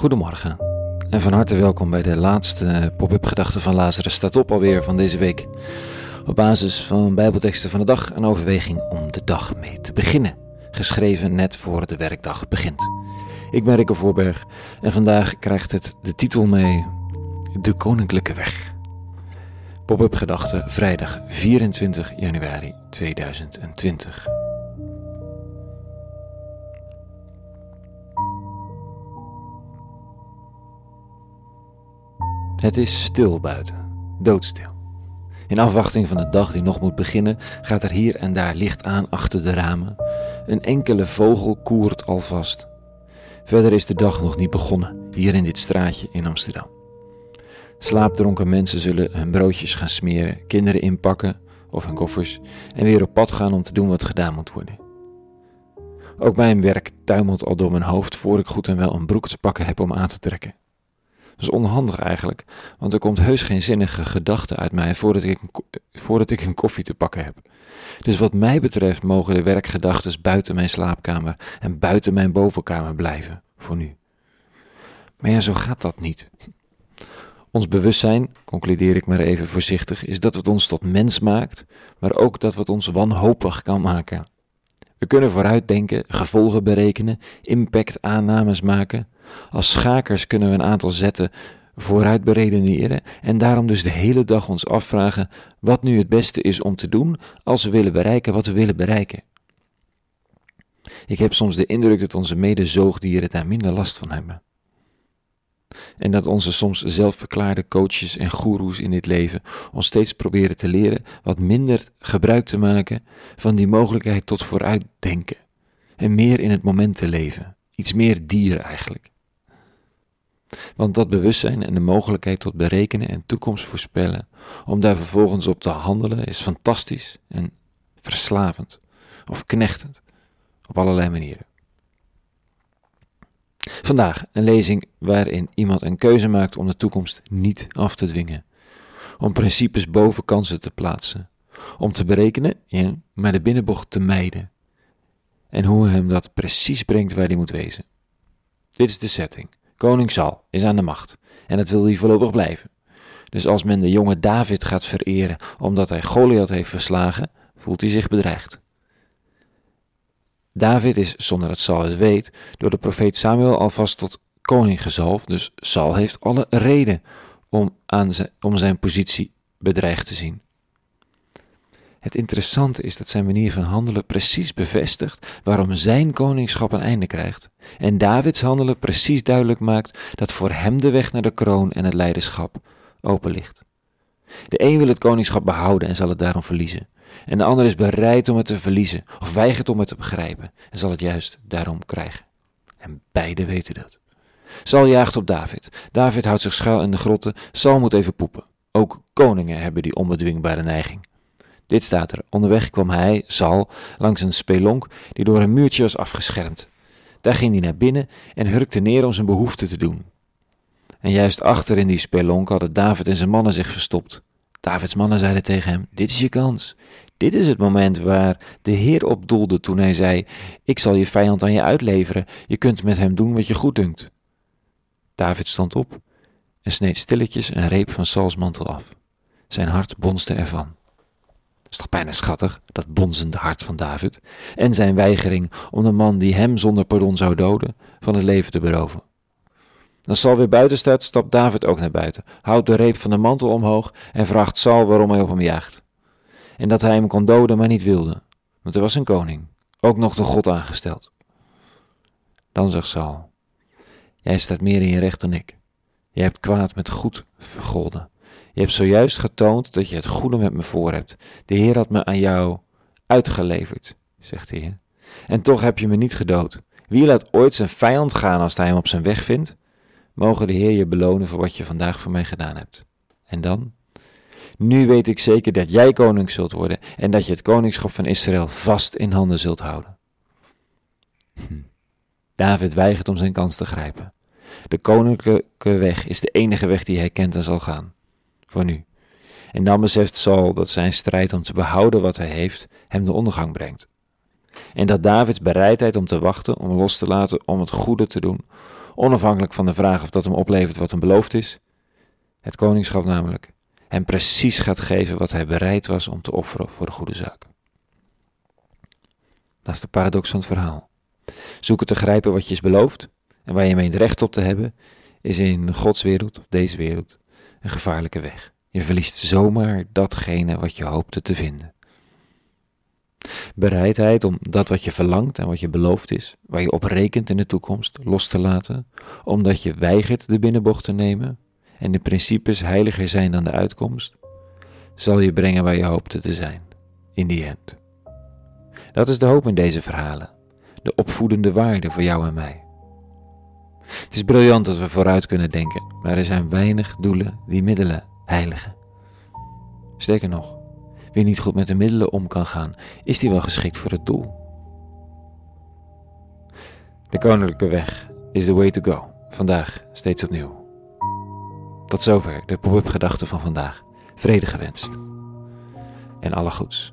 Goedemorgen en van harte welkom bij de laatste pop-up gedachte van Lazarus staat op alweer van deze week. Op basis van bijbelteksten van de dag een overweging om de dag mee te beginnen. Geschreven net voor de werkdag begint. Ik ben Rikke Voorberg en vandaag krijgt het de titel mee De Koninklijke Weg. Pop-up gedachte vrijdag 24 januari 2020. Het is stil buiten, doodstil. In afwachting van de dag die nog moet beginnen, gaat er hier en daar licht aan achter de ramen. Een enkele vogel koert alvast. Verder is de dag nog niet begonnen, hier in dit straatje in Amsterdam. Slaapdronken mensen zullen hun broodjes gaan smeren, kinderen inpakken of hun koffers en weer op pad gaan om te doen wat gedaan moet worden. Ook mijn werk tuimelt al door mijn hoofd voor ik goed en wel een broek te pakken heb om aan te trekken. Dat is onhandig eigenlijk, want er komt heus geen zinnige gedachte uit mij voordat ik, voordat ik een koffie te pakken heb. Dus wat mij betreft mogen de werkgedachten buiten mijn slaapkamer en buiten mijn bovenkamer blijven, voor nu. Maar ja, zo gaat dat niet. Ons bewustzijn, concludeer ik maar even voorzichtig, is dat het ons tot mens maakt, maar ook dat het ons wanhopig kan maken. We kunnen vooruitdenken, gevolgen berekenen, impact-aannames maken. Als schakers kunnen we een aantal zetten vooruit beredeneren en daarom dus de hele dag ons afvragen wat nu het beste is om te doen als we willen bereiken wat we willen bereiken. Ik heb soms de indruk dat onze medezoogdieren daar minder last van hebben. En dat onze soms zelfverklaarde coaches en goeroes in dit leven ons steeds proberen te leren wat minder gebruik te maken van die mogelijkheid tot vooruitdenken. En meer in het moment te leven. Iets meer dier eigenlijk. Want dat bewustzijn en de mogelijkheid tot berekenen en toekomst voorspellen, om daar vervolgens op te handelen, is fantastisch en verslavend of knechtend op allerlei manieren. Vandaag een lezing waarin iemand een keuze maakt om de toekomst niet af te dwingen. Om principes boven kansen te plaatsen. Om te berekenen, ja, maar de binnenbocht te mijden. En hoe hem dat precies brengt waar hij moet wezen. Dit is de setting. Koning Saul is aan de macht. En dat wil hij voorlopig blijven. Dus als men de jonge David gaat vereren omdat hij Goliath heeft verslagen, voelt hij zich bedreigd. David is, zonder dat Saul het weet, door de profeet Samuel alvast tot koning gezalfd, dus Saul heeft alle reden om, aan zijn, om zijn positie bedreigd te zien. Het interessante is dat zijn manier van handelen precies bevestigt waarom zijn koningschap een einde krijgt. En Davids handelen precies duidelijk maakt dat voor hem de weg naar de kroon en het leiderschap open ligt. De een wil het koningschap behouden en zal het daarom verliezen. En de ander is bereid om het te verliezen of weigert om het te begrijpen en zal het juist daarom krijgen. En beide weten dat. Saul jaagt op David. David houdt zich schuil in de grotten. Saul moet even poepen. Ook koningen hebben die onbedwingbare neiging. Dit staat er. Onderweg kwam hij, Saul, langs een spelonk die door een muurtje was afgeschermd. Daar ging hij naar binnen en hurkte neer om zijn behoefte te doen. En juist achter in die spelonk hadden David en zijn mannen zich verstopt. Davids mannen zeiden tegen hem: Dit is je kans. Dit is het moment waar de Heer op doelde toen hij zei: Ik zal je vijand aan je uitleveren. Je kunt met hem doen wat je goed dunkt. David stond op en sneed stilletjes een reep van Sauls mantel af. Zijn hart bonste ervan. Het is toch bijna schattig, dat bonzende hart van David, en zijn weigering om de man die hem zonder pardon zou doden, van het leven te beroven. Als Saul weer buiten staat, stapt David ook naar buiten, houdt de reep van de mantel omhoog en vraagt Saul waarom hij op hem jaagt. En dat hij hem kon doden, maar niet wilde, want hij was een koning, ook nog door God aangesteld. Dan zegt Saul, jij staat meer in je recht dan ik. Je hebt kwaad met goed vergolden. Je hebt zojuist getoond dat je het goede met me voor hebt. De Heer had me aan jou uitgeleverd, zegt Heer. En toch heb je me niet gedood. Wie laat ooit zijn vijand gaan als hij hem op zijn weg vindt? Mogen de Heer je belonen voor wat je vandaag voor mij gedaan hebt. En dan? Nu weet ik zeker dat jij koning zult worden en dat je het koningschap van Israël vast in handen zult houden. Hm. David weigert om zijn kans te grijpen. De koninklijke weg is de enige weg die hij kent en zal gaan. Voor nu. En dan beseft Saul dat zijn strijd om te behouden wat hij heeft hem de ondergang brengt. En dat Davids bereidheid om te wachten, om los te laten, om het goede te doen, onafhankelijk van de vraag of dat hem oplevert wat hem beloofd is. Het koningschap namelijk hem precies gaat geven wat hij bereid was om te offeren voor de goede zaak. Dat is de paradox van het verhaal. Zoeken te grijpen wat je is beloofd en waar je meent recht op te hebben, is in Gods wereld, of deze wereld, een gevaarlijke weg. Je verliest zomaar datgene wat je hoopte te vinden. Bereidheid om dat wat je verlangt en wat je beloofd is, waar je op rekent in de toekomst, los te laten, omdat je weigert de binnenbocht te nemen en de principes heiliger zijn dan de uitkomst, zal je brengen waar je hoopte te zijn, in die end. Dat is de hoop in deze verhalen, de opvoedende waarde voor jou en mij. Het is briljant dat we vooruit kunnen denken, maar er zijn weinig doelen die middelen heiligen. Sterker nog, wie niet goed met de middelen om kan gaan, is die wel geschikt voor het doel. De koninklijke weg is the way to go. Vandaag steeds opnieuw. Tot zover de pop-up gedachten van vandaag. Vrede gewenst. En alle goeds.